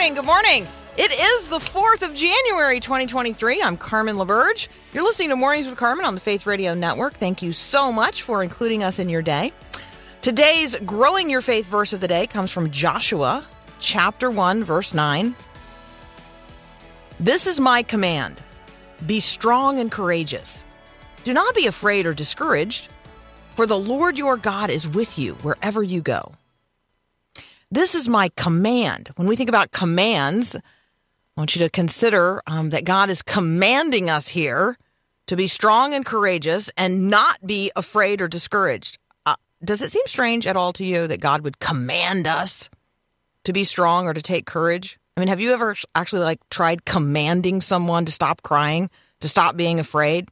Morning. Good morning. It is the 4th of January, 2023. I'm Carmen LaBerge. You're listening to Mornings with Carmen on the Faith Radio Network. Thank you so much for including us in your day. Today's Growing Your Faith verse of the day comes from Joshua chapter 1, verse 9. This is my command be strong and courageous. Do not be afraid or discouraged, for the Lord your God is with you wherever you go. This is my command. When we think about commands, I want you to consider um, that God is commanding us here to be strong and courageous and not be afraid or discouraged. Uh, does it seem strange at all to you that God would command us to be strong or to take courage? I mean, have you ever actually like tried commanding someone to stop crying, to stop being afraid?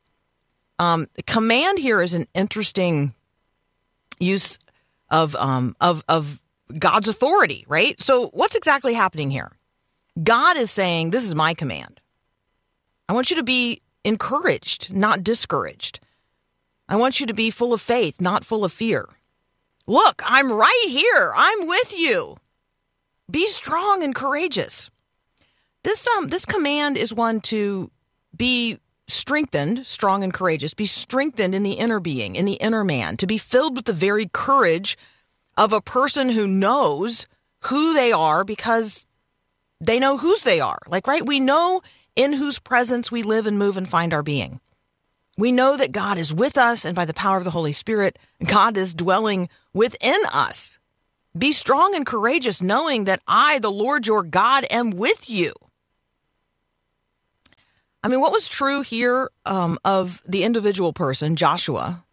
Um, command here is an interesting use of um, of of God's authority, right? So, what's exactly happening here? God is saying, This is my command. I want you to be encouraged, not discouraged. I want you to be full of faith, not full of fear. Look, I'm right here. I'm with you. Be strong and courageous. This um this command is one to be strengthened, strong and courageous, be strengthened in the inner being, in the inner man, to be filled with the very courage of a person who knows who they are because they know whose they are. Like, right? We know in whose presence we live and move and find our being. We know that God is with us, and by the power of the Holy Spirit, God is dwelling within us. Be strong and courageous, knowing that I, the Lord your God, am with you. I mean, what was true here um, of the individual person, Joshua,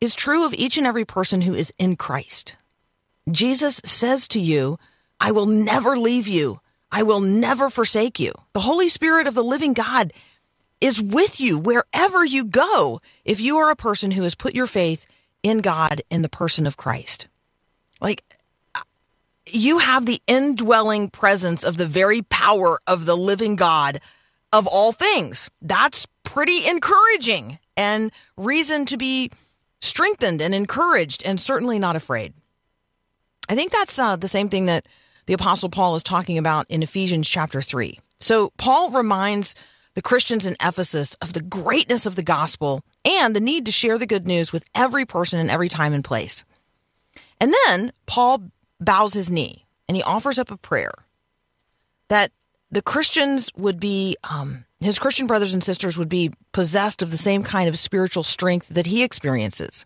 is true of each and every person who is in Christ. Jesus says to you, I will never leave you. I will never forsake you. The Holy Spirit of the living God is with you wherever you go if you are a person who has put your faith in God in the person of Christ. Like, you have the indwelling presence of the very power of the living God of all things. That's pretty encouraging and reason to be strengthened and encouraged and certainly not afraid. I think that's uh, the same thing that the Apostle Paul is talking about in Ephesians chapter 3. So, Paul reminds the Christians in Ephesus of the greatness of the gospel and the need to share the good news with every person in every time and place. And then Paul bows his knee and he offers up a prayer that the Christians would be, um, his Christian brothers and sisters would be possessed of the same kind of spiritual strength that he experiences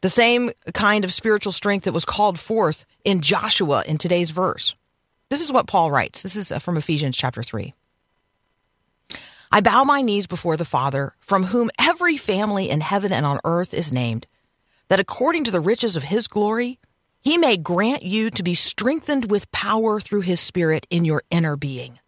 the same kind of spiritual strength that was called forth in Joshua in today's verse. This is what Paul writes. This is uh, from Ephesians chapter 3. I bow my knees before the Father, from whom every family in heaven and on earth is named, that according to the riches of his glory, he may grant you to be strengthened with power through his Spirit in your inner being,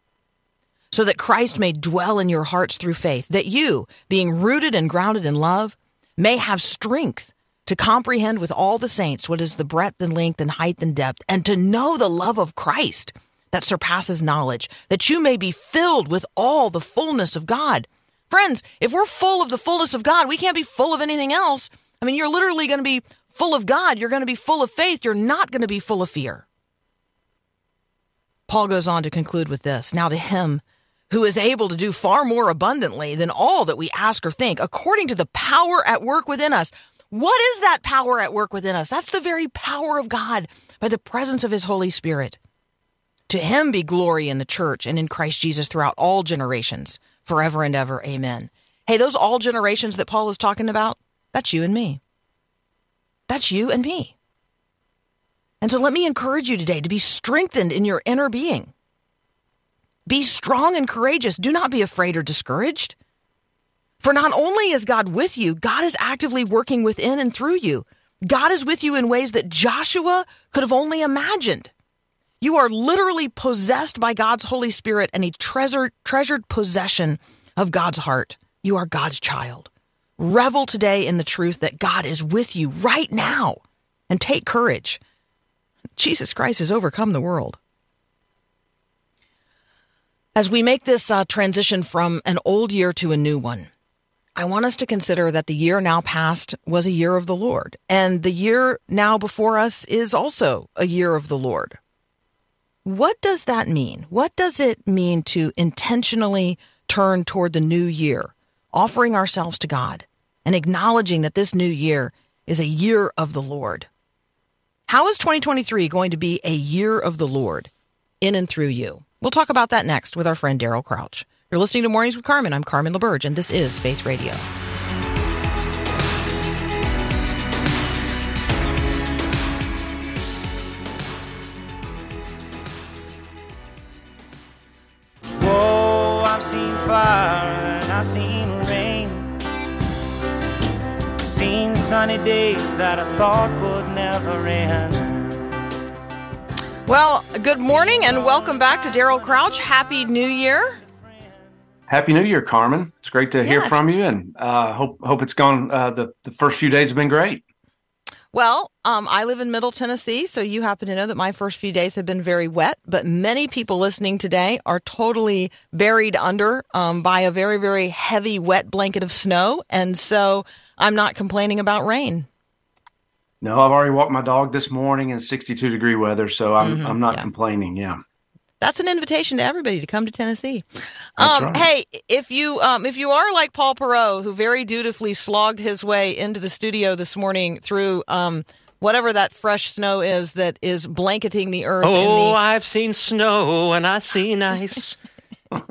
so that Christ may dwell in your hearts through faith, that you, being rooted and grounded in love, may have strength to comprehend with all the saints what is the breadth and length and height and depth, and to know the love of Christ that surpasses knowledge, that you may be filled with all the fullness of God. Friends, if we're full of the fullness of God, we can't be full of anything else. I mean, you're literally going to be full of God. You're going to be full of faith. You're not going to be full of fear. Paul goes on to conclude with this Now to him who is able to do far more abundantly than all that we ask or think, according to the power at work within us. What is that power at work within us? That's the very power of God by the presence of His Holy Spirit. To Him be glory in the church and in Christ Jesus throughout all generations, forever and ever. Amen. Hey, those all generations that Paul is talking about, that's you and me. That's you and me. And so let me encourage you today to be strengthened in your inner being. Be strong and courageous. Do not be afraid or discouraged. For not only is God with you, God is actively working within and through you. God is with you in ways that Joshua could have only imagined. You are literally possessed by God's Holy Spirit and a treasured, treasured possession of God's heart. You are God's child. Revel today in the truth that God is with you right now and take courage. Jesus Christ has overcome the world. As we make this uh, transition from an old year to a new one, I want us to consider that the year now past was a year of the Lord, and the year now before us is also a year of the Lord. What does that mean? What does it mean to intentionally turn toward the new year, offering ourselves to God and acknowledging that this new year is a year of the Lord? How is 2023 going to be a year of the Lord in and through you? We'll talk about that next with our friend Daryl Crouch. You're listening to Mornings with Carmen. I'm Carmen LaBerge, and this is Faith Radio. Whoa, I've seen fire and I've seen rain. Seen sunny days that I thought would never end. Well, good morning and welcome back to Daryl Crouch. Happy New Year. Happy New Year, Carmen. It's great to hear from you, and uh, hope hope it's gone. Uh, the the first few days have been great. Well, um, I live in Middle Tennessee, so you happen to know that my first few days have been very wet, but many people listening today are totally buried under um, by a very, very heavy, wet blanket of snow. And so I'm not complaining about rain. No, I've already walked my dog this morning in 62 degree weather, so I'm Mhm, I'm not yeah. complaining. Yeah, That's an invitation to everybody to come to Tennessee. Um, right. Hey, if you um, if you are like Paul Perot, who very dutifully slogged his way into the studio this morning through um, whatever that fresh snow is that is blanketing the earth. Oh, the, I've seen snow and I've seen ice. and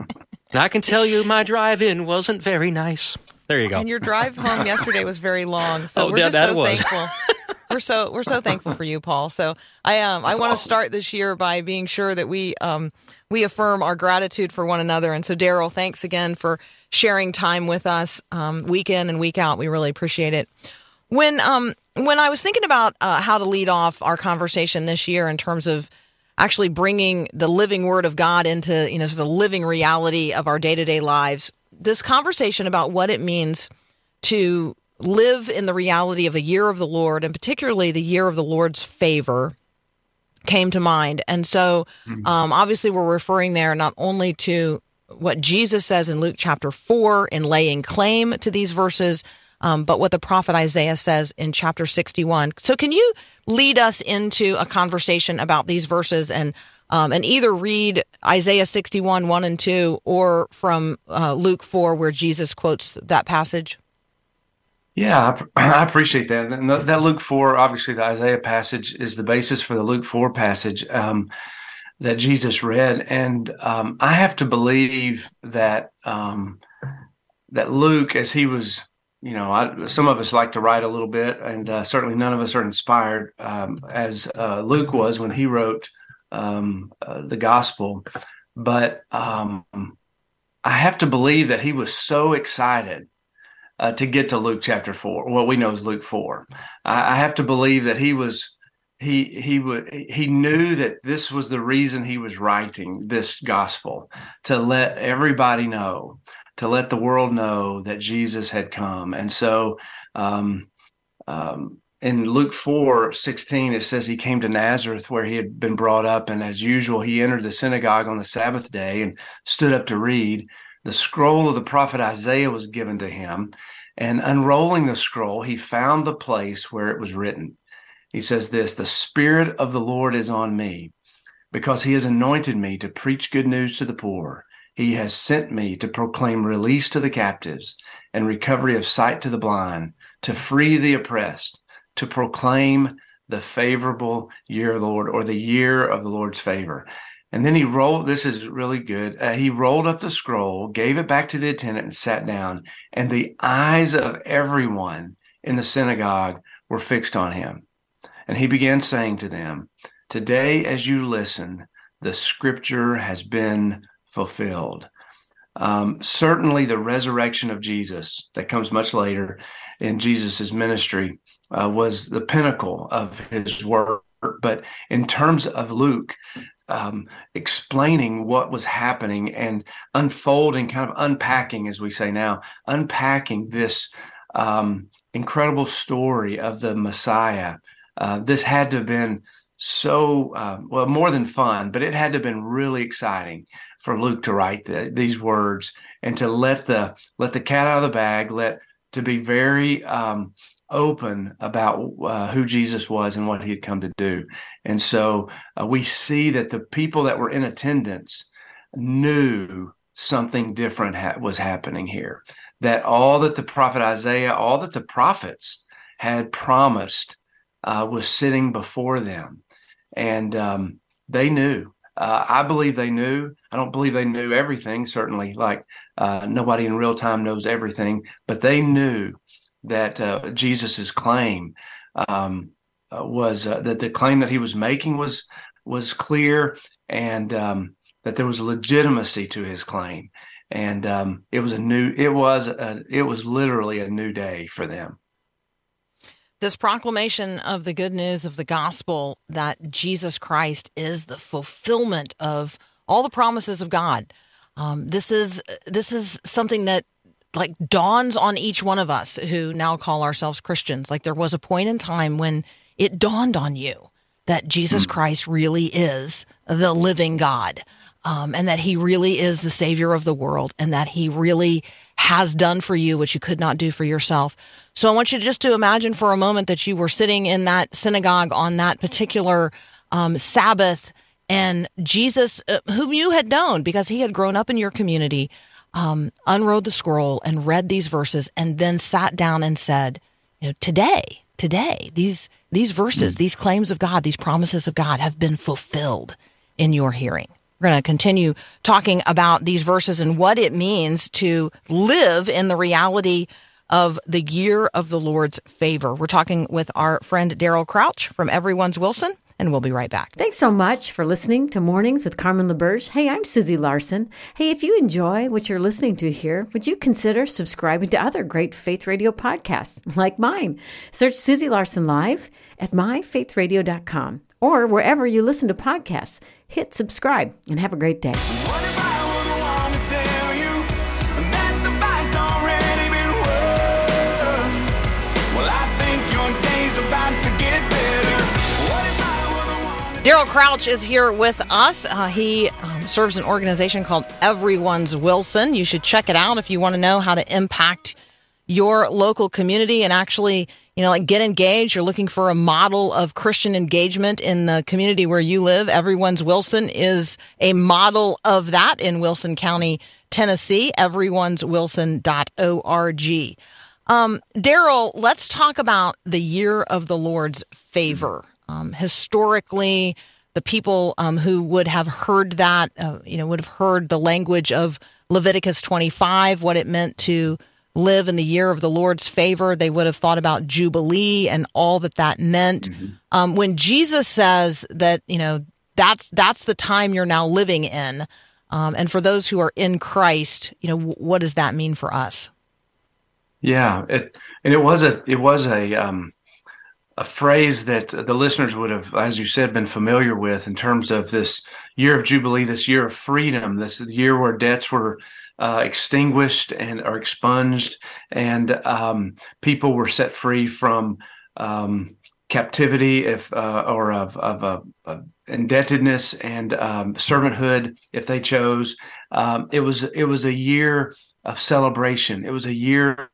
I can tell you my drive in wasn't very nice. There you go. And your drive home yesterday was very long. So Oh, we're yeah, just that so was. thankful. We're so we're so thankful for you, Paul. So I um I want to start this year by being sure that we um we affirm our gratitude for one another. And so Daryl, thanks again for sharing time with us um, week in and week out. We really appreciate it. When um when I was thinking about uh, how to lead off our conversation this year in terms of actually bringing the living word of God into you know the living reality of our day to day lives, this conversation about what it means to live in the reality of a year of the Lord, and particularly the year of the Lord's favor, came to mind. And so, um, obviously, we're referring there not only to what Jesus says in Luke chapter 4 in laying claim to these verses, um, but what the prophet Isaiah says in chapter 61. So, can you lead us into a conversation about these verses and um, and either read Isaiah 61, 1 and 2, or from uh, Luke 4, where Jesus quotes that passage? Yeah, I, I appreciate that. And th- that Luke four, obviously, the Isaiah passage is the basis for the Luke four passage um, that Jesus read, and um, I have to believe that um, that Luke, as he was, you know, I, some of us like to write a little bit, and uh, certainly none of us are inspired um, as uh, Luke was when he wrote um, uh, the gospel. But um, I have to believe that he was so excited uh, to get to Luke chapter four. What we know is Luke four. I, I have to believe that he was he he would he knew that this was the reason he was writing this gospel to let everybody know to let the world know that jesus had come and so um, um, in luke 4 16 it says he came to nazareth where he had been brought up and as usual he entered the synagogue on the sabbath day and stood up to read the scroll of the prophet isaiah was given to him and unrolling the scroll he found the place where it was written. He says this the spirit of the lord is on me because he has anointed me to preach good news to the poor. He has sent me to proclaim release to the captives and recovery of sight to the blind to free the oppressed to proclaim the favorable year of the lord or the year of the lord's favor and then he rolled this is really good uh, he rolled up the scroll gave it back to the attendant and sat down and the eyes of everyone in the synagogue were fixed on him and he began saying to them, Today, as you listen, the scripture has been fulfilled. Um, certainly, the resurrection of Jesus that comes much later in Jesus's ministry uh, was the pinnacle of his work. But in terms of Luke, um, explaining what was happening and unfolding, kind of unpacking, as we say now, unpacking this um, incredible story of the Messiah. Uh, this had to have been so um, well more than fun, but it had to have been really exciting for Luke to write the, these words and to let the let the cat out of the bag, let to be very um, open about uh, who Jesus was and what he had come to do. And so uh, we see that the people that were in attendance knew something different ha- was happening here. That all that the prophet Isaiah, all that the prophets had promised uh, was sitting before them. And um, they knew. Uh, I believe they knew. I don't believe they knew everything, certainly, like uh, nobody in real time knows everything, but they knew that uh, Jesus's claim um, uh, was uh, that the claim that he was making was was clear and um, that there was legitimacy to his claim. And um, it was a new, it was, a, it was literally a new day for them this proclamation of the good news of the gospel that Jesus Christ is the fulfillment of all the promises of God. Um, this is this is something that like dawns on each one of us who now call ourselves Christians. Like there was a point in time when it dawned on you that Jesus hmm. Christ really is the living God. Um, and that he really is the savior of the world and that he really has done for you what you could not do for yourself. So I want you to just to imagine for a moment that you were sitting in that synagogue on that particular um, Sabbath and Jesus, uh, whom you had known because he had grown up in your community, um, unrolled the scroll and read these verses and then sat down and said, you know, today, today, these, these verses, mm. these claims of God, these promises of God have been fulfilled in your hearing. We're going to continue talking about these verses and what it means to live in the reality of the year of the Lord's favor. We're talking with our friend Daryl Crouch from Everyone's Wilson and we'll be right back. Thanks so much for listening to Mornings with Carmen LaBerge. Hey, I'm Susie Larson. Hey, if you enjoy what you're listening to here, would you consider subscribing to other great faith radio podcasts like mine? Search Susie Larson Live at myfaithradio.com or wherever you listen to podcasts. Hit subscribe and have a great day. Daryl Crouch is here with us. Uh, he um, serves an organization called Everyone's Wilson. You should check it out if you want to know how to impact your local community and actually, you know, like get engaged. You're looking for a model of Christian engagement in the community where you live. Everyone's Wilson is a model of that in Wilson County, Tennessee. Everyone's Wilson.org. Um, Daryl, let's talk about the year of the Lord's favor. Um, historically, the people um, who would have heard that, uh, you know, would have heard the language of Leviticus 25, what it meant to live in the year of the Lord's favor. They would have thought about Jubilee and all that that meant. Mm-hmm. Um, when Jesus says that, you know, that's that's the time you're now living in, um, and for those who are in Christ, you know, w- what does that mean for us? Yeah, it, and it was a it was a um, a phrase that the listeners would have, as you said, been familiar with in terms of this year of Jubilee, this year of freedom, this year where debts were uh, extinguished and are expunged, and um, people were set free from um, captivity, if uh, or of, of, of, indebtedness and um, servanthood, if they chose. Um, it was it was a year of celebration. It was a year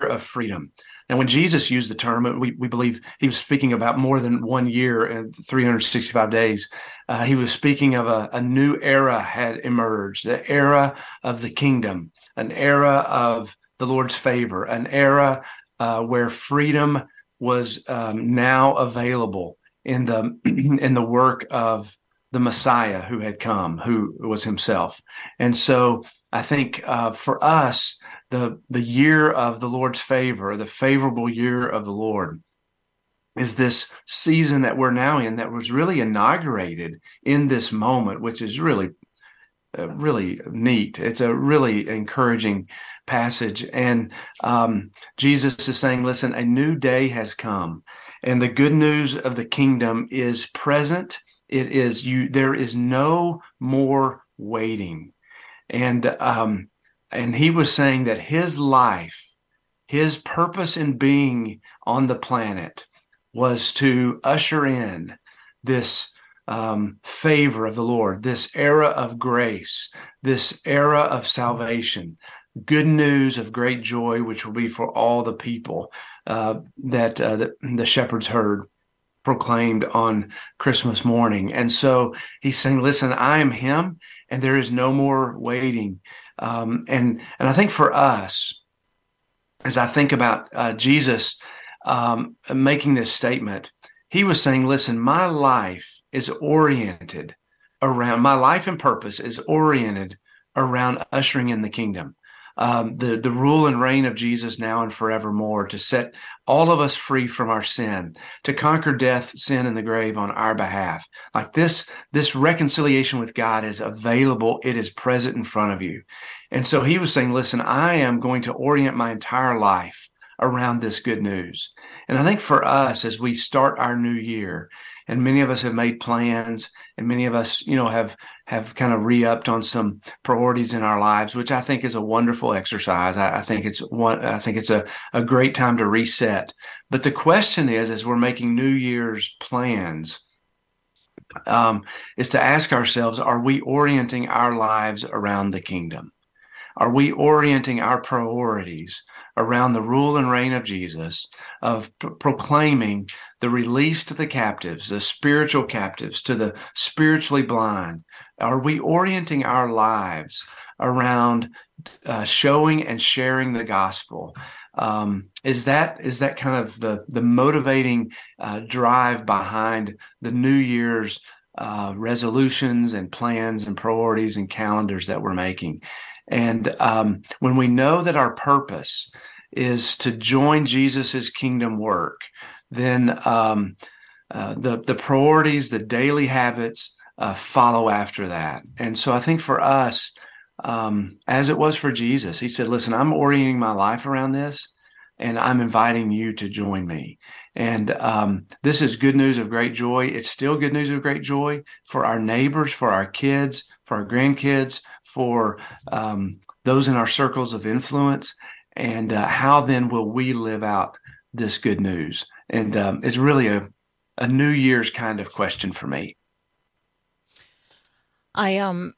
of freedom. And when Jesus used the term, we, we believe he was speaking about more than one year and 365 days. Uh, he was speaking of a, a new era had emerged, the era of the kingdom, an era of the Lord's favor, an era uh, where freedom was um, now available in the in the work of the Messiah who had come, who was Himself. And so, I think uh, for us, the the year of the Lord's favor, the favorable year of the Lord, is this season that we're now in that was really inaugurated in this moment, which is really uh, really neat. It's a really encouraging passage. And um, Jesus is saying, listen, a new day has come. And the good news of the kingdom is present. It is you, there is no more waiting. And, um, and he was saying that his life, his purpose in being on the planet was to usher in this um, favor of the Lord, this era of grace, this era of salvation, good news of great joy, which will be for all the people uh, that, uh, that the shepherds heard proclaimed on Christmas morning. And so he's saying, listen, I am him and there is no more waiting. Um, and, and I think for us, as I think about uh, Jesus um, making this statement, he was saying, listen, my life is oriented around, my life and purpose is oriented around ushering in the kingdom. Um, the the rule and reign of Jesus now and forevermore to set all of us free from our sin, to conquer death, sin, and the grave on our behalf. Like this, this reconciliation with God is available. It is present in front of you. And so he was saying, listen, I am going to orient my entire life around this good news. And I think for us, as we start our new year, and many of us have made plans, and many of us, you know, have have kind of re-upped on some priorities in our lives, which I think is a wonderful exercise. I, I think it's one. I think it's a a great time to reset. But the question is, as we're making New Year's plans. Um, is to ask ourselves, are we orienting our lives around the kingdom? Are we orienting our priorities around the rule and reign of Jesus, of proclaiming the release to the captives, the spiritual captives, to the spiritually blind? Are we orienting our lives around uh, showing and sharing the gospel? Um, is that is that kind of the the motivating uh, drive behind the New Year's uh, resolutions and plans and priorities and calendars that we're making? And um, when we know that our purpose is to join Jesus's kingdom work, then um, uh, the the priorities, the daily habits uh, follow after that. And so I think for us, um, as it was for Jesus, he said, "Listen, I'm orienting my life around this, and I'm inviting you to join me." And um, this is good news of great joy. It's still good news of great joy for our neighbors, for our kids, for our grandkids, for um, those in our circles of influence. And uh, how then will we live out this good news? And um, it's really a, a New Year's kind of question for me. I um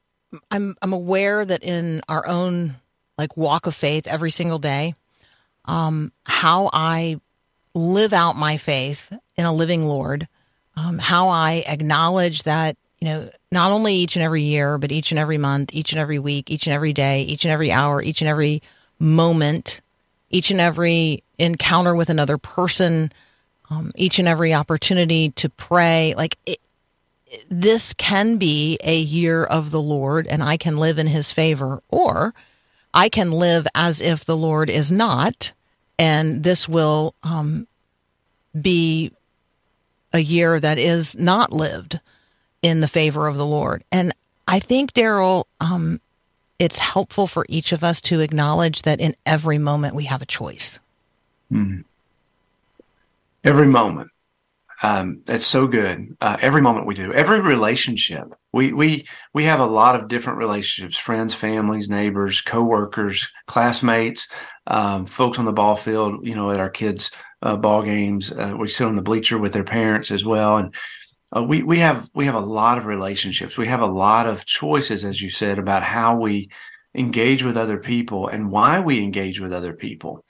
I'm I'm aware that in our own like walk of faith every single day, um, how I live out my faith in a living Lord, um, how I acknowledge that you know, not only each and every year, but each and every month, each and every week, each and every day, each and every hour, each and every moment, each and every encounter with another person, um, each and every opportunity to pray. Like it, this can be a year of the Lord and I can live in his favor, or I can live as if the Lord is not, and this will um, be a year that is not lived in the favor of the Lord. And I think, Daryl, um, it's helpful for each of us to acknowledge that in every moment we have a choice. Mm. Every moment. Um, it's so good. Uh, every moment we do, every relationship. We we we have a lot of different relationships: friends, families, neighbors, coworkers, classmates, um, folks on the ball field. You know, at our kids' uh, ball games, uh, we sit on the bleacher with their parents as well, and uh, we we have we have a lot of relationships. We have a lot of choices, as you said, about how we engage with other people and why we engage with other people.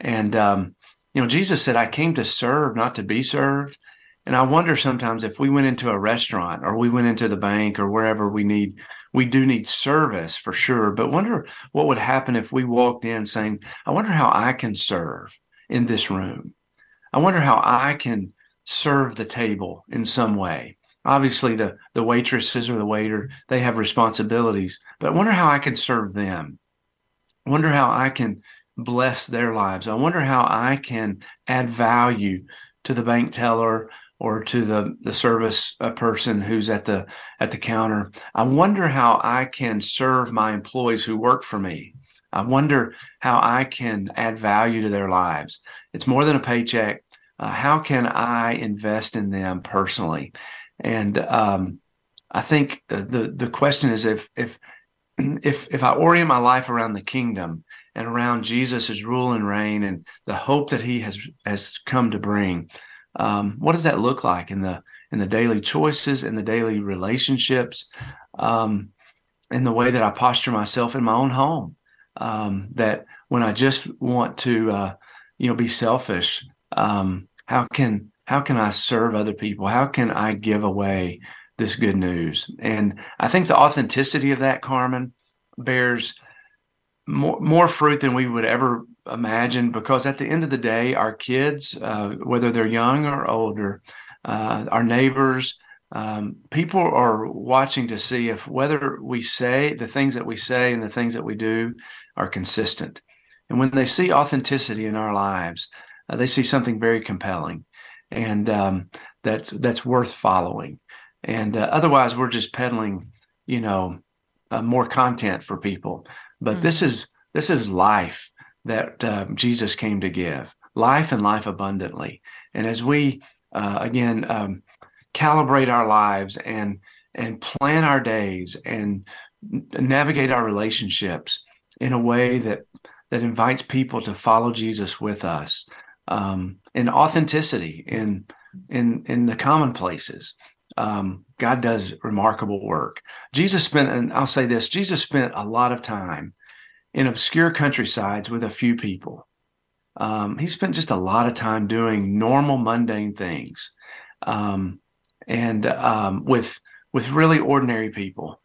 And um, you know, Jesus said, "I came to serve, not to be served." And I wonder sometimes if we went into a restaurant or we went into the bank or wherever we need, we do need service for sure. But wonder what would happen if we walked in saying, "I wonder how I can serve in this room. I wonder how I can." Serve the table in some way. Obviously, the, the waitresses or the waiter, they have responsibilities, but I wonder how I can serve them. I wonder how I can bless their lives. I wonder how I can add value to the bank teller or to the the service uh, person who's at the at the counter. I wonder how I can serve my employees who work for me. I wonder how I can add value to their lives. It's more than a paycheck. Uh, how can I invest in them personally? And um, I think the the question is if if if if I orient my life around the kingdom and around Jesus' rule and reign and the hope that He has has come to bring, um, what does that look like in the in the daily choices, and the daily relationships, um, in the way that I posture myself in my own home? Um, that when I just want to, uh, you know, be selfish, um, how can how can I serve other people? How can I give away this good news? And I think the authenticity of that, Carmen, bears more more fruit than we would ever imagine because at the end of the day, our kids, uh, whether they're young or older, uh, our neighbors, um, people are watching to see if whether we say the things that we say and the things that we do are consistent. And when they see authenticity in our lives, uh, they see something very compelling, and um, that's that's worth following. And uh, otherwise, we're just peddling, you know, uh, more content for people. But mm-hmm. this is this is life that uh, Jesus came to give, life and life abundantly. And as we uh, again um, calibrate our lives and and plan our days and navigate our relationships in a way that that invites people to follow Jesus with us um, in authenticity in in in the commonplaces. Um, God does remarkable work. Jesus spent, and I'll say this: Jesus spent a lot of time in obscure countrysides with a few people. Um, he spent just a lot of time doing normal, mundane things, um, and um, with with really ordinary people.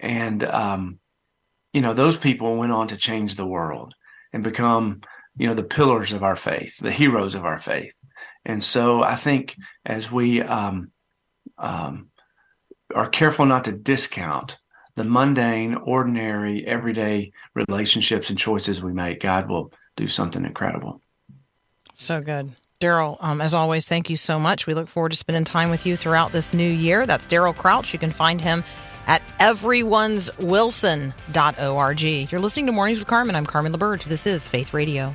And um, you know, those people went on to change the world and become, you know, the pillars of our faith, the heroes of our faith. And so I think as we um, um, are careful not to discount the mundane, ordinary, everyday relationships and choices we make, God will do something incredible. So good. Daryl, um, as always, thank you so much. We look forward to spending time with you throughout this new year. That's Daryl Crouch. You can find him at everyone'swilson.org. You're listening to Mornings with Carmen. I'm Carmen LaBerge. This is Faith Radio.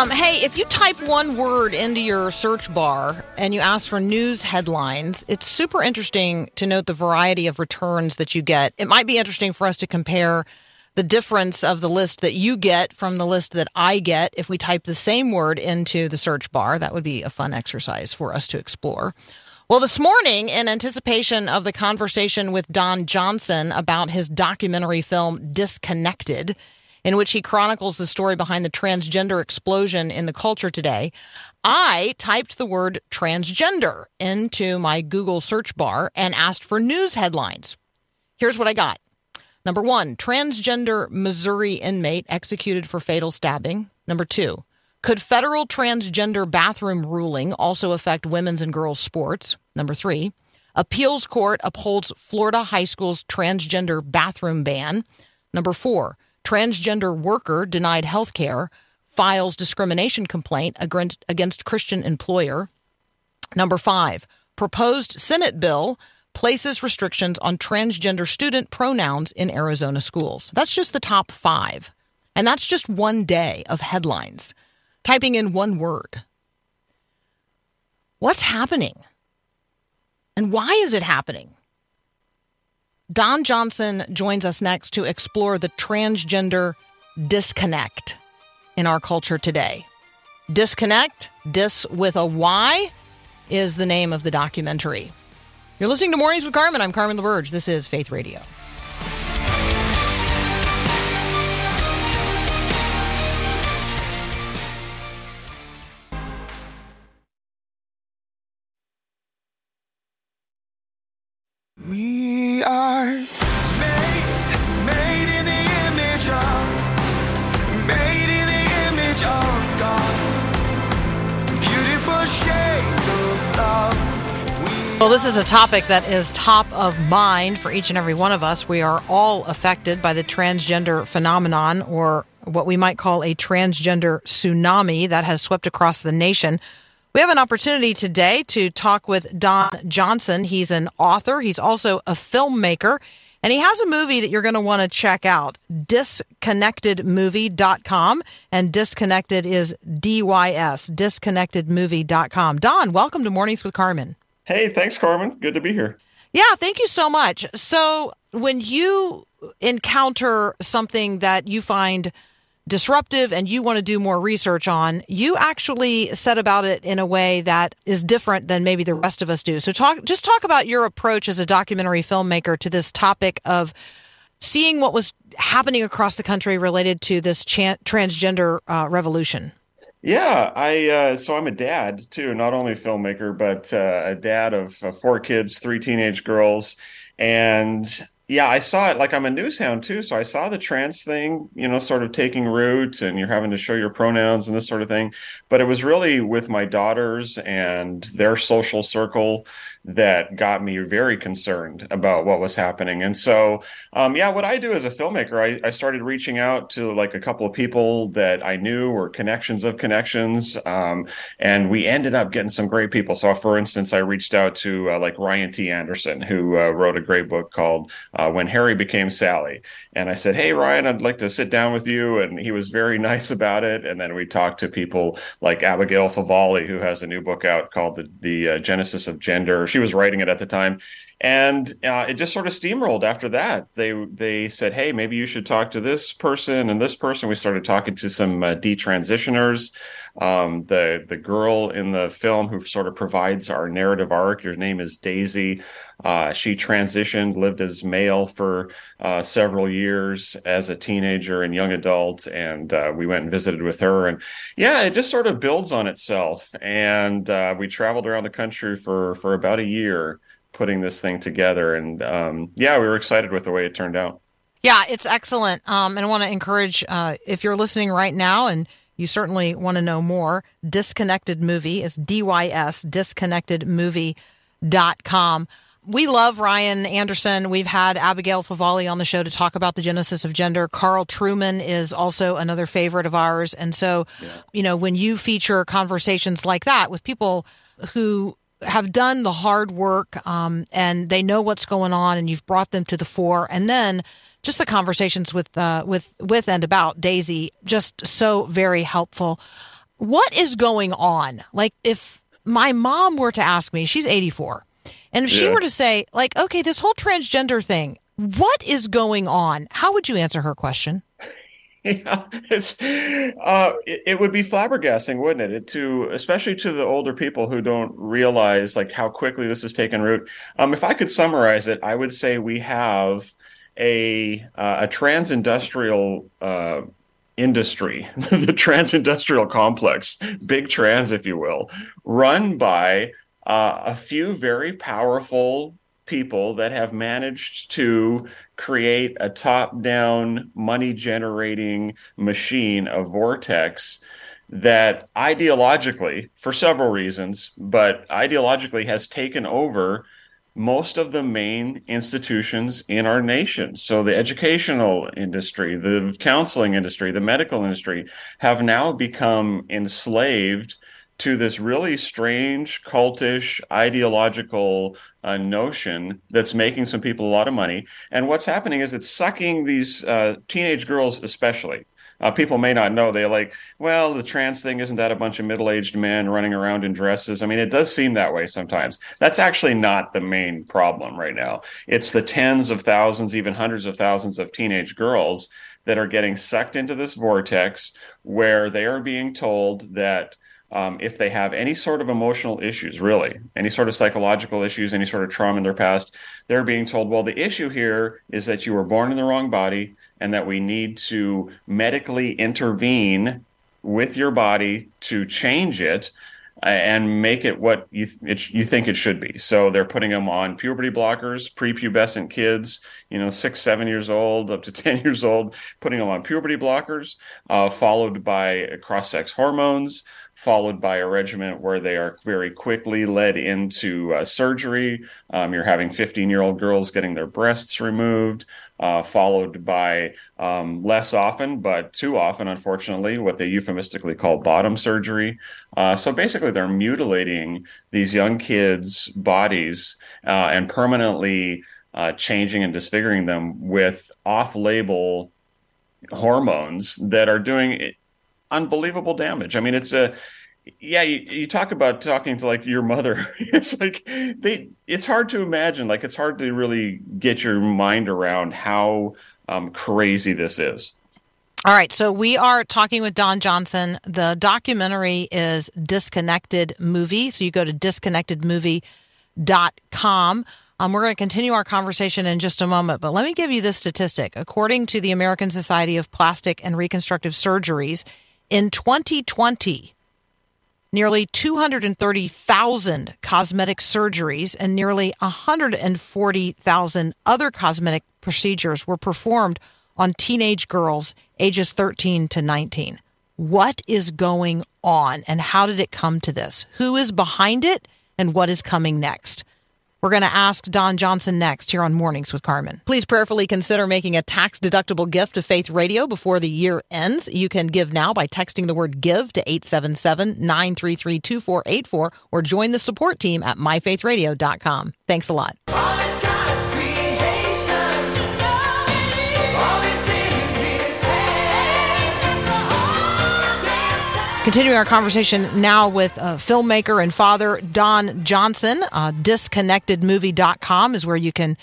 Um, hey, if you type one word into your search bar and you ask for news headlines, it's super interesting to note the variety of returns that you get. It might be interesting for us to compare the difference of the list that you get from the list that I get if we type the same word into the search bar. That would be a fun exercise for us to explore. Well, this morning, in anticipation of the conversation with Don Johnson about his documentary film Dysconnected, in which he chronicles the story behind the transgender explosion in the culture today, I typed the word transgender into my Google search bar and asked for news headlines. Here's what I got. Number one, transgender Missouri inmate executed for fatal stabbing. Number two, could federal transgender bathroom ruling also affect women's and girls' sports? Number three, appeals court upholds Florida high school's transgender bathroom ban. Number four, transgender worker denied health care, files discrimination complaint against, against Christian employer. Number five, proposed Senate bill places restrictions on transgender student pronouns in Arizona schools. That's just the top five. And that's just one day of headlines. Typing in one word. What's happening? And why is it happening? Don Johnson joins us next to explore the transgender disconnect in our culture today. Disconnect, dis with a Y, is the name of the documentary. You're listening to Mornings with Carmen. I'm Carmen LaBerge. This is Faith Radio. This is a topic that is top of mind for each and every one of us. We are all affected by the transgender phenomenon, or what we might call a transgender tsunami that has swept across the nation. We have an opportunity today to talk with Don Johnson. He's an author, he's also a filmmaker, and he has a movie that you're going to want to check out dysconnectedmovie.com. And dysconnected is D Y S, dysconnectedmovie.com. Don, welcome to Mornings with Carmen. Hey, thanks, Carmen. Good to be here. Yeah, thank you so much. So, when you encounter something that you find disruptive and you want to do more research on, you actually set about it in a way that is different than maybe the rest of us do. So, talk just talk about your approach as a documentary filmmaker to this topic of seeing what was happening across the country related to this transgender uh, revolution. Yeah, I uh, so I'm a dad too, not only a filmmaker, but uh, a dad of uh, four kids, three teenage girls, and yeah, I saw it like I'm a news hound too. So I saw the trans thing, you know, sort of taking root and you're having to show your pronouns and this sort of thing. But it was really with my daughters and their social circle that got me very concerned about what was happening. And so, um, yeah, what I do as a filmmaker, I, I, started reaching out to like a couple of people that I knew or connections of connections. Um, and we ended up getting some great people. So, for instance, I reached out to uh, like Ryan T. Anderson, who uh, wrote a great book called uh, When Harry Became Sally. And I said, Hey, Ryan, I'd like to sit down with you. And he was very nice about it. And then we talked to people like Abigail Favale, who has a new book out called The, the uh, Genesis of Gender she was writing it at the time, and uh, it just sort of steamrolled after that. They they said, "Hey, maybe you should talk to this person and this person." We started talking to some uh, detransitioners. Um, the the girl in the film who sort of provides our narrative arc. Her name is Daisy. Uh, she transitioned, lived as male for uh, several years as a teenager and young adult, and uh, we went and visited with her. And yeah, it just sort of builds on itself. And uh, we traveled around the country for for about a year putting this thing together. And um, yeah, we were excited with the way it turned out. Yeah, it's excellent. Um, and I want to encourage uh, if you're listening right now and you certainly want to know more, Dysconnected Movie is DYS, dysconnectedmovie.com. We love Ryan Anderson. We've had Abigail Favale on the show to talk about the genesis of gender. Carl Trueman is also another favorite of ours. And so, yeah. you know, when you feature conversations like that with people who have done the hard work um, and they know what's going on and you've brought them to the fore and then just the conversations with uh, with with and about Daisy just so very helpful. What is going on? Like if my mom were to ask me, she's 84, and if yeah. she were to say like, "Okay, this whole transgender thing, what is going on?" How would you answer her question? yeah, it's uh, it, it, would be flabbergasting, wouldn't it? it? To especially to the older people who don't realize like how quickly this has taken root. Um, if I could summarize it, I would say we have a uh, a trans-industrial uh, industry, the trans-industrial complex, big trans, if you will, run by uh, a few very powerful people that have managed to create a top-down money-generating machine, a vortex that ideologically, for several reasons, but ideologically has taken over most of the main institutions in our nation. So the educational industry, the counseling industry, the medical industry have now become enslaved to this really strange, cultish, ideological uh, notion that's making some people a lot of money. And what's happening is it's sucking these uh, teenage girls, especially, uh, people may not know. They're like, well, the trans thing isn't that a bunch of middle aged men running around in dresses? I mean, it does seem that way sometimes. That's actually not the main problem right now. It's the tens of thousands, even hundreds of thousands of teenage girls that are getting sucked into this vortex where they are being told that um, if they have any sort of emotional issues, really, any sort of psychological issues, any sort of trauma in their past, they're being told, well, the issue here is that you were born in the wrong body and that we need to medically intervene with your body to change it uh, and make it what you it, you think it should be. So they're putting them on puberty blockers, prepubescent kids, you know, six, seven years old, up to ten years old, putting them on puberty blockers, uh, followed by cross-sex hormones, followed by a regiment where they are very quickly led into uh, surgery. Um, you're having 15 year old girls getting their breasts removed, uh, followed by um, less often, but too often, unfortunately, what they euphemistically call bottom surgery. Uh, so basically, they're mutilating these young kids' bodies uh, and permanently uh, changing and disfiguring them with off label hormones that are doing unbelievable damage. I mean, it's a yeah, you, you talk about talking to like your mother. It's like they it's hard to imagine. Like it's hard to really get your mind around how um, crazy this is. All right, so we are talking with Don Johnson. The documentary is Dysconnected Movie. So you go to dysconnectedmovie.com. Um, we're going to continue our conversation in just a moment, but let me give you this statistic. According to the American Society of Plastic and Reconstructive Surgeries, in 2020, nearly 230,000 cosmetic surgeries and nearly 140,000 other cosmetic procedures were performed on teenage girls ages 13 to 19. What is going on and how did it come to this? Who is behind it and what is coming next? We're going to ask Don Johnson next here on Mornings with Carmen. Please prayerfully consider making a tax deductible gift to Faith Radio before the year ends. You can give now by texting the word give to 877 933 2484 or join the support team at myfaithradio.com. Thanks a lot. Continuing our conversation now with uh, filmmaker and father Don Johnson. Uh, dysconnectedmovie.com is where you can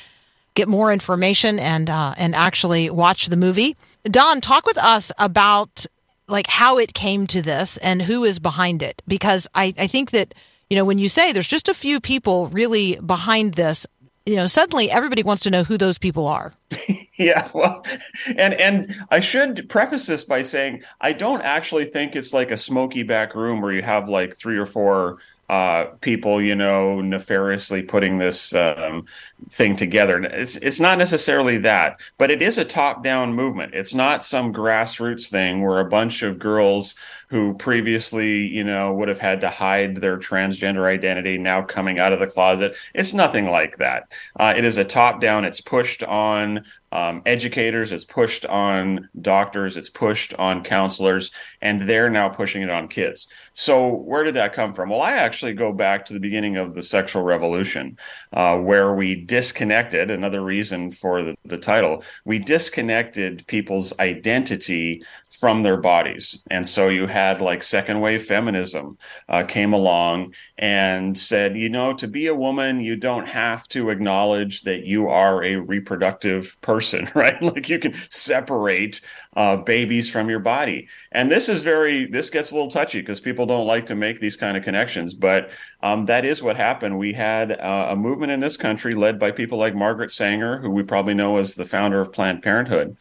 get more information and uh, and actually watch the movie. Don, talk with us about like how it came to this and who is behind it, because I, I think that you know when you say there's just a few people really behind this, you know suddenly everybody wants to know who those people are. Yeah, well, and and I should preface this by saying I don't actually think it's like a smoky back room where you have like three or four uh, people, you know, nefariously putting this um, thing together. It's it's not necessarily that, but it is a top down movement. It's not some grassroots thing where a bunch of girls who previously, you know, would have had to hide their transgender identity now coming out of the closet. It's nothing like that. Uh, it is a top down. It's pushed on um, educators, it's pushed on doctors, it's pushed on counselors, and they're now pushing it on kids. So, where did that come from? Well, I actually go back to the beginning of the sexual revolution, uh, where we disconnected, another reason for the, the title, we disconnected people's identity from their bodies. And so you had like second wave feminism uh, came along and said, you know, to be a woman, you don't have to acknowledge that you are a reproductive person, right? Like you can separate uh, babies from your body. And this is very, this gets a little touchy because people don't like to make these kind of connections. But um, that is what happened. We had uh, a movement in this country led by people like Margaret Sanger, who we probably know as the founder of Planned Parenthood,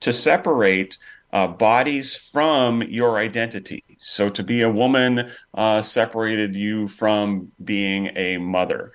to separate uh, bodies from your identity. So to be a woman uh, separated you from being a mother.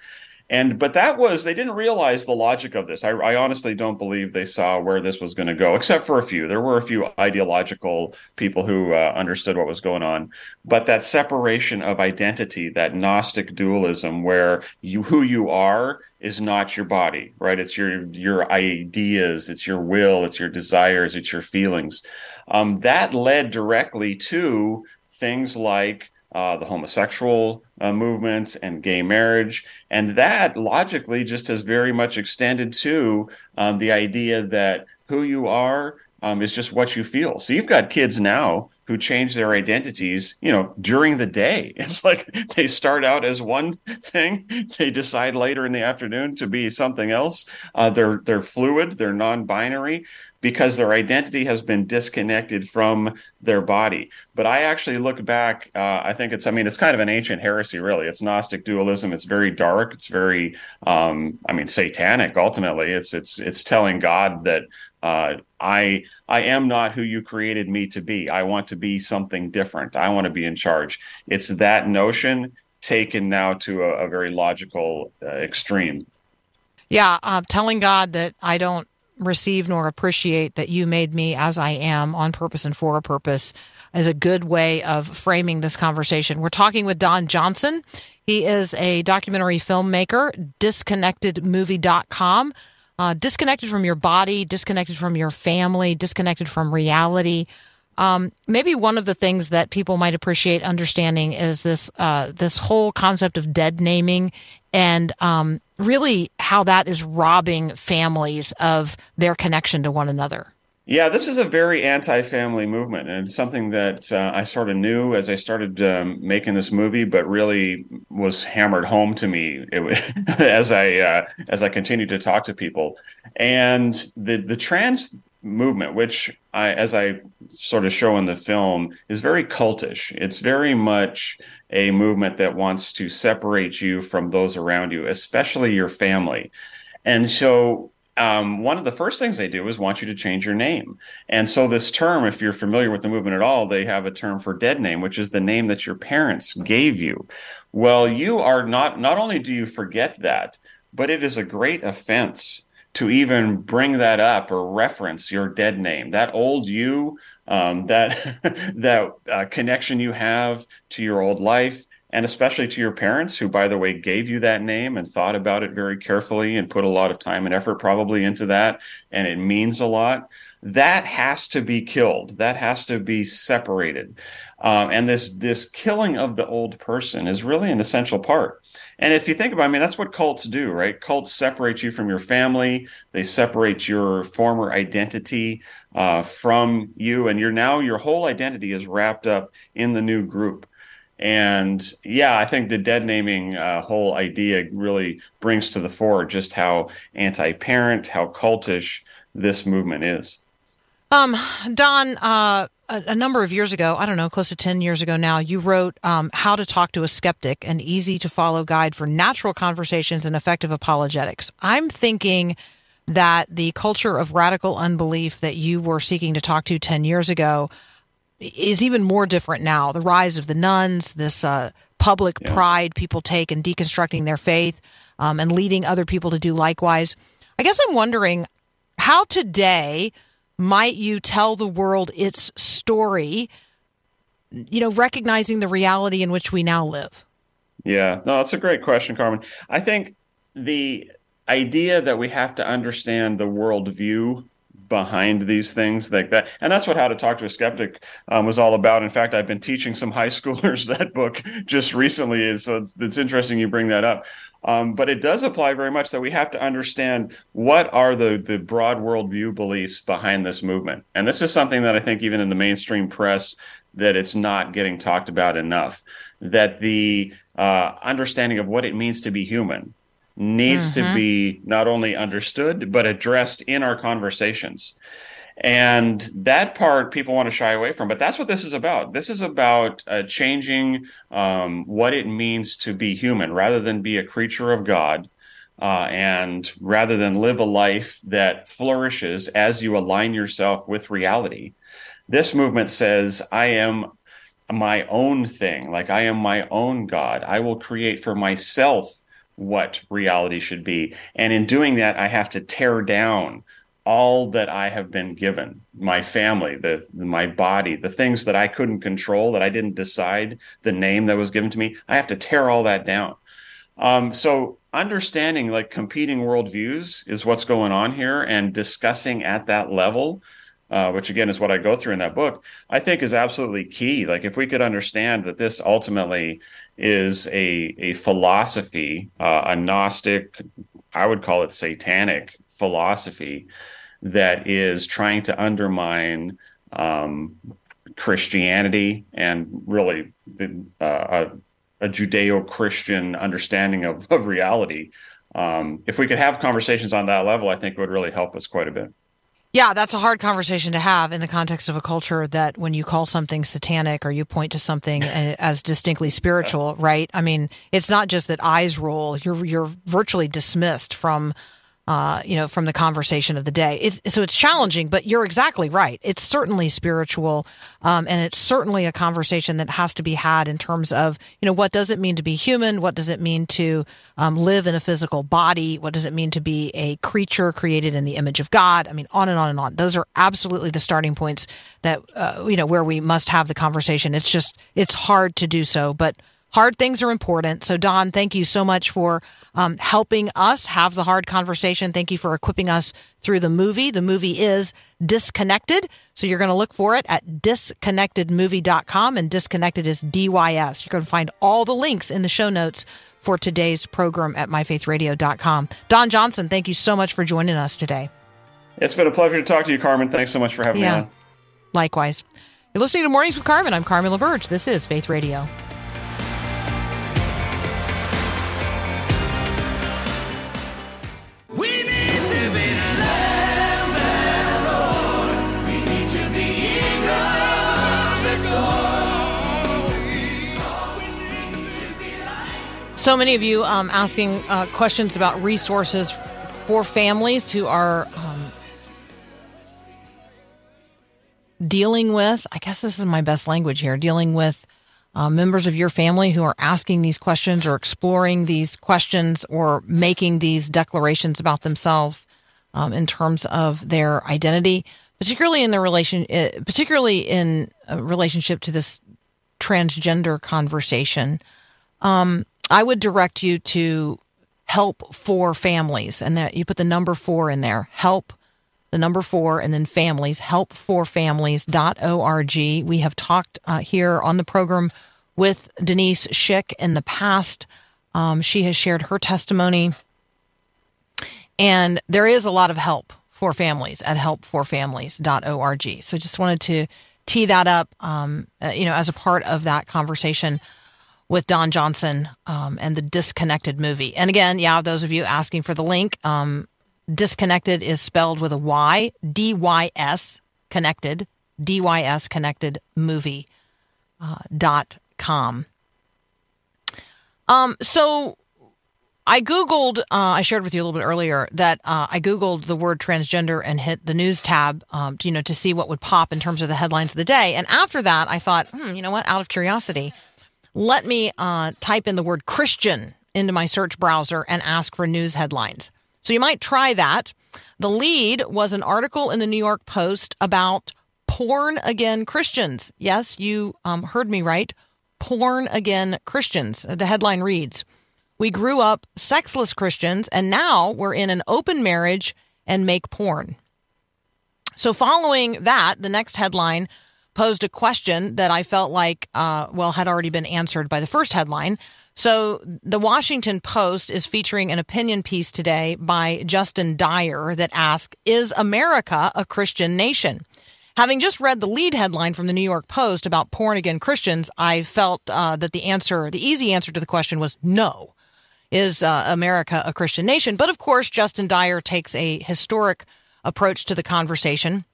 And but that was they didn't realize the logic of this. I, I honestly don't believe they saw where this was going to go, except for a few. There were a few ideological people who uh, understood what was going on. But that separation of identity, that Gnostic dualism, where you who you are is not your body, right? It's your your ideas, it's your will, it's your desires, it's your feelings. Um, that led directly to things like uh, the homosexual uh, movement and gay marriage. And that logically just has very much extended to um, the idea that who you are um, is just what you feel. So you've got kids now who change their identities, you know, during the day. It's like they start out as one thing, they decide later in the afternoon to be something else. Uh, they're they're fluid, they're non-binary because their identity has been disconnected from their body. But I actually look back, uh, I think it's, I mean, it's kind of an ancient heresy, really. It's Gnostic dualism. It's very dark. It's very, um, I mean, satanic. Ultimately, it's it's it's telling God that uh, I I am not who you created me to be. I want to be something different. I want to be in charge. It's that notion taken now to a, a very logical uh, extreme. Yeah, uh, telling God that I don't receive nor appreciate that you made me as I am on purpose and for a purpose is a good way of framing this conversation. We're talking with Don Johnson. He is a documentary filmmaker, dysconnectedmovie.com. Uh, disconnected from your body, disconnected from your family, disconnected from reality. Um, maybe one of the things that people might appreciate understanding is this uh, this whole concept of dead naming and um, really how that is robbing families of their connection to one another. Yeah, this is a very anti-family movement, and it's something that uh, I sort of knew as I started um, making this movie, but really was hammered home to me as I uh, as I continued to talk to people. And the the trans movement, which I, as I sort of show in the film, is very cultish. It's very much a movement that wants to separate you from those around you, especially your family. And so um, one of the first things they do is want you to change your name. And so, this term, if you're familiar with the movement at all, they have a term for dead name, which is the name that your parents gave you. Well, you are not, not only do you forget that, but it is a great offense to even bring that up or reference your dead name, that old you, um, that that uh, connection you have to your old life, and especially to your parents, who, by the way, gave you that name and thought about it very carefully and put a lot of time and effort probably into that, and it means a lot. That has to be killed. That has to be separated. Um, and this this killing of the old person is really an essential part. And if you think about, it, I mean, that's what cults do, right? Cults separate you from your family. They separate your former identity uh, from you, and you're now your whole identity is wrapped up in the new group. And yeah, I think the dead naming uh, whole idea really brings to the fore just how anti-parent, how cultish this movement is. Um, Don, uh, a, a, number of years ago, I don't know, close to 10 years ago now, you wrote um, How to Talk to a Skeptic, an easy to follow guide for natural conversations and effective apologetics. I'm thinking that the culture of radical unbelief that you were seeking to talk to 10 years ago is even more different now. The rise of the nones, this uh, public yeah. pride people take in deconstructing their faith um, and leading other people to do likewise. I guess I'm wondering how today might you tell the world its story, you know, recognizing the reality in which we now live? Yeah, no, that's a great question, Carmen. I think the idea that we have to understand the worldview behind these things like that and that's what how to talk to a skeptic um, was all about in fact i've been teaching some high schoolers that book just recently so it's, it's interesting you bring that up um, but it does apply very much that we have to understand what are the the broad worldview beliefs behind this movement. And this is something that I think even in the mainstream press that it's not getting talked about enough. That the uh, understanding of what it means to be human needs mm-hmm. to be not only understood but addressed in our conversations. And that part people want to shy away from, but that's what this is about. This is about uh, changing um, what it means to be human rather than be a creature of God. Uh, and rather than live a life that flourishes as you align yourself with reality, this movement says, I am my own thing. Like I am my own God. I will create for myself what reality should be. And in doing that, I have to tear down all that I have been given, my family, the, my body, the things that I couldn't control, that I didn't decide, the name that was given to me, I have to tear all that down. Um, so understanding like competing worldviews is what's going on here, and discussing at that level, uh, which again is what I go through in that book, I think is absolutely key. Like if we could understand that this ultimately is a a philosophy, uh, a Gnostic, I would call it satanic philosophy that is trying to undermine um, Christianity and really the, uh, a, a Judeo-Christian understanding of, of reality. Um, if we could have conversations on that level, I think it would really help us quite a bit. Yeah, that's a hard conversation to have in the context of a culture that when you call something satanic or you point to something as distinctly spiritual, right? I mean, it's not just that eyes roll; you're you're virtually dismissed from uh, you know, from the conversation of the day. It's, so it's challenging, but you're exactly right. It's certainly spiritual, um, and it's certainly a conversation that has to be had in terms of, you know, what does it mean to be human? What does it mean to um, live in a physical body? What does it mean to be a creature created in the image of God? I mean, on and on and on. Those are absolutely the starting points that, uh, you know, where we must have the conversation. It's just, it's hard to do so, but hard things are important. So, Don, thank you so much for um, helping us have the hard conversation. Thank you for equipping us through the movie. The movie is Dysconnected. So, you're going to look for it at dysconnectedmovie.com, and Dysconnected is DYS. You're going to find all the links in the show notes for today's program at myfaithradio.com. Don Johnson, thank you so much for joining us today. It's been a pleasure to talk to you, Carmen. Thanks so much for having Yeah. me on. Likewise. You're listening to Mornings with Carmen. I'm Carmen LaBerge. This is Faith Radio. So many of you um, asking uh, questions about resources for families who are um, dealing with, I guess this is my best language here, dealing with uh, members of your family who are asking these questions or exploring these questions or making these declarations about themselves um, in terms of their identity, particularly in the relation, uh, particularly in relationship to this transgender conversation. Um, I would direct you to help for families and that you put the number four in there. Help the number four and then families, help4families.org. We have talked uh, here on the program with Denise Shick in the past. Um, she has shared her testimony. And there is a lot of help for families at help4families.org. So just wanted to tee that up, um, uh, you know, as a part of that conversation with Don Johnson um, and the Dysconnected movie. And again, yeah, those of you asking for the link, um, Dysconnected is spelled with a Y, D Y S, connected, D Y S, connected movie uh, dot com. Um, so I Googled, uh, I shared with you a little bit earlier that uh, I Googled the word transgender and hit the news tab, um, to, you know, to see what would pop in terms of the headlines of the day. And after that, I thought, hmm, you know what, out of curiosity, let me uh, type in the word Christian into my search browser and ask for news headlines. So you might try that. The lead was an article in the New York Post about porn again Christians. Yes, you um, heard me right. Porn again Christians. The headline reads We grew up sexless Christians, and now we're in an open marriage and make porn. So, following that, the next headline posed a question that I felt like, uh, well, had already been answered by the first headline. So, the Washington Post is featuring an opinion piece today by Justin Dyer that asks Is America a Christian nation? Having just read the lead headline from the New York Post about porn again Christians, I felt uh, that the answer, the easy answer to the question was no. Is uh, America a Christian nation? But of course, Justin Dyer takes a historic approach to the conversation.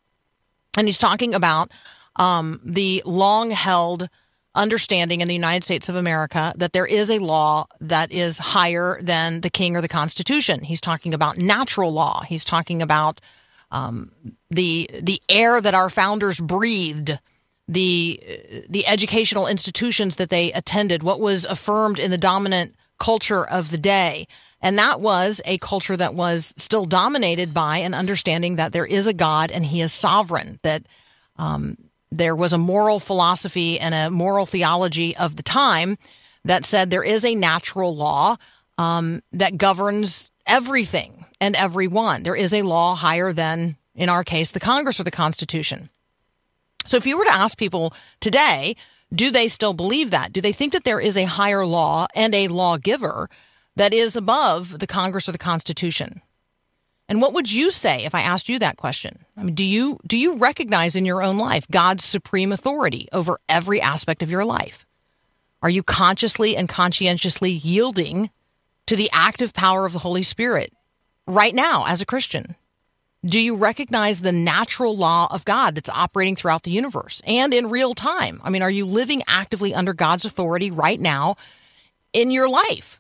And he's talking about um, the long held understanding in the United States of America that there is a law that is higher than the king or the Constitution. He's talking about natural law. He's talking about um, the the air that our founders breathed, the the educational institutions that they attended, what was affirmed in the dominant culture of the day. And that was a culture that was still dominated by an understanding that there is a God and he is sovereign, that um, there was a moral philosophy and a moral theology of the time that said there is a natural law um, that governs everything and everyone. There is a law higher than, in our case, the Congress or the Constitution. So if you were to ask people today, do they still believe that? Do they think that there is a higher law and a lawgiver that is above the Congress or the Constitution? And what would you say if I asked you that question? I mean, do you do you recognize in your own life God's supreme authority over every aspect of your life? Are you consciously and conscientiously yielding to the active power of the Holy Spirit right now as a Christian? Do you recognize the natural law of God that's operating throughout the universe and in real time? I mean, are you living actively under God's authority right now in your life?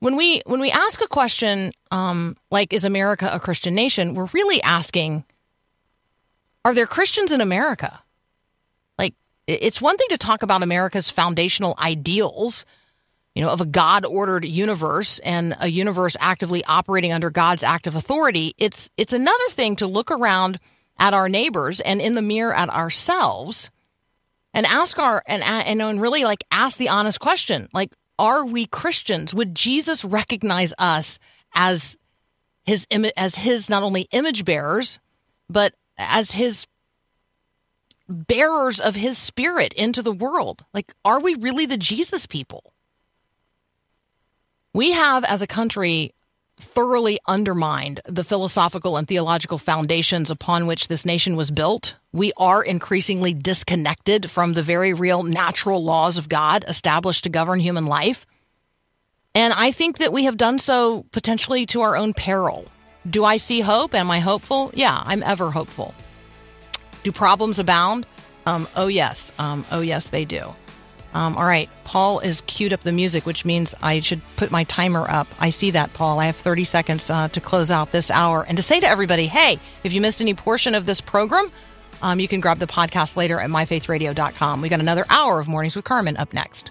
When we when we ask a question um, like is america a christian nation we're really asking are there christians in america? Like it's one thing to talk about america's foundational ideals you know of a god ordered universe and a universe actively operating under god's active authority. It's it's another thing to look around at our neighbors and in the mirror at ourselves and ask our and and, and really like ask the honest question like are we christians? Would jesus recognize us as his as his not only image bearers but as his bearers of his spirit into the world? Like are we really the jesus people? We have as a country thoroughly undermined the philosophical and theological foundations upon which this nation was built. We are increasingly disconnected from the very real natural laws of God established to govern human life. And I think that we have done so potentially to our own peril. Do I see hope? Am I hopeful? Yeah, I'm ever hopeful. Do problems abound? Um, oh, yes. Um, oh, yes, they do. Um, all right, Paul is queued up the music, which means I should put my timer up. I see that, Paul. I have 30 seconds uh, to close out this hour. And to say to everybody, hey, if you missed any portion of this program, um, you can grab the podcast later at myfaithradio.com. We got another hour of Mornings with Carmen up next.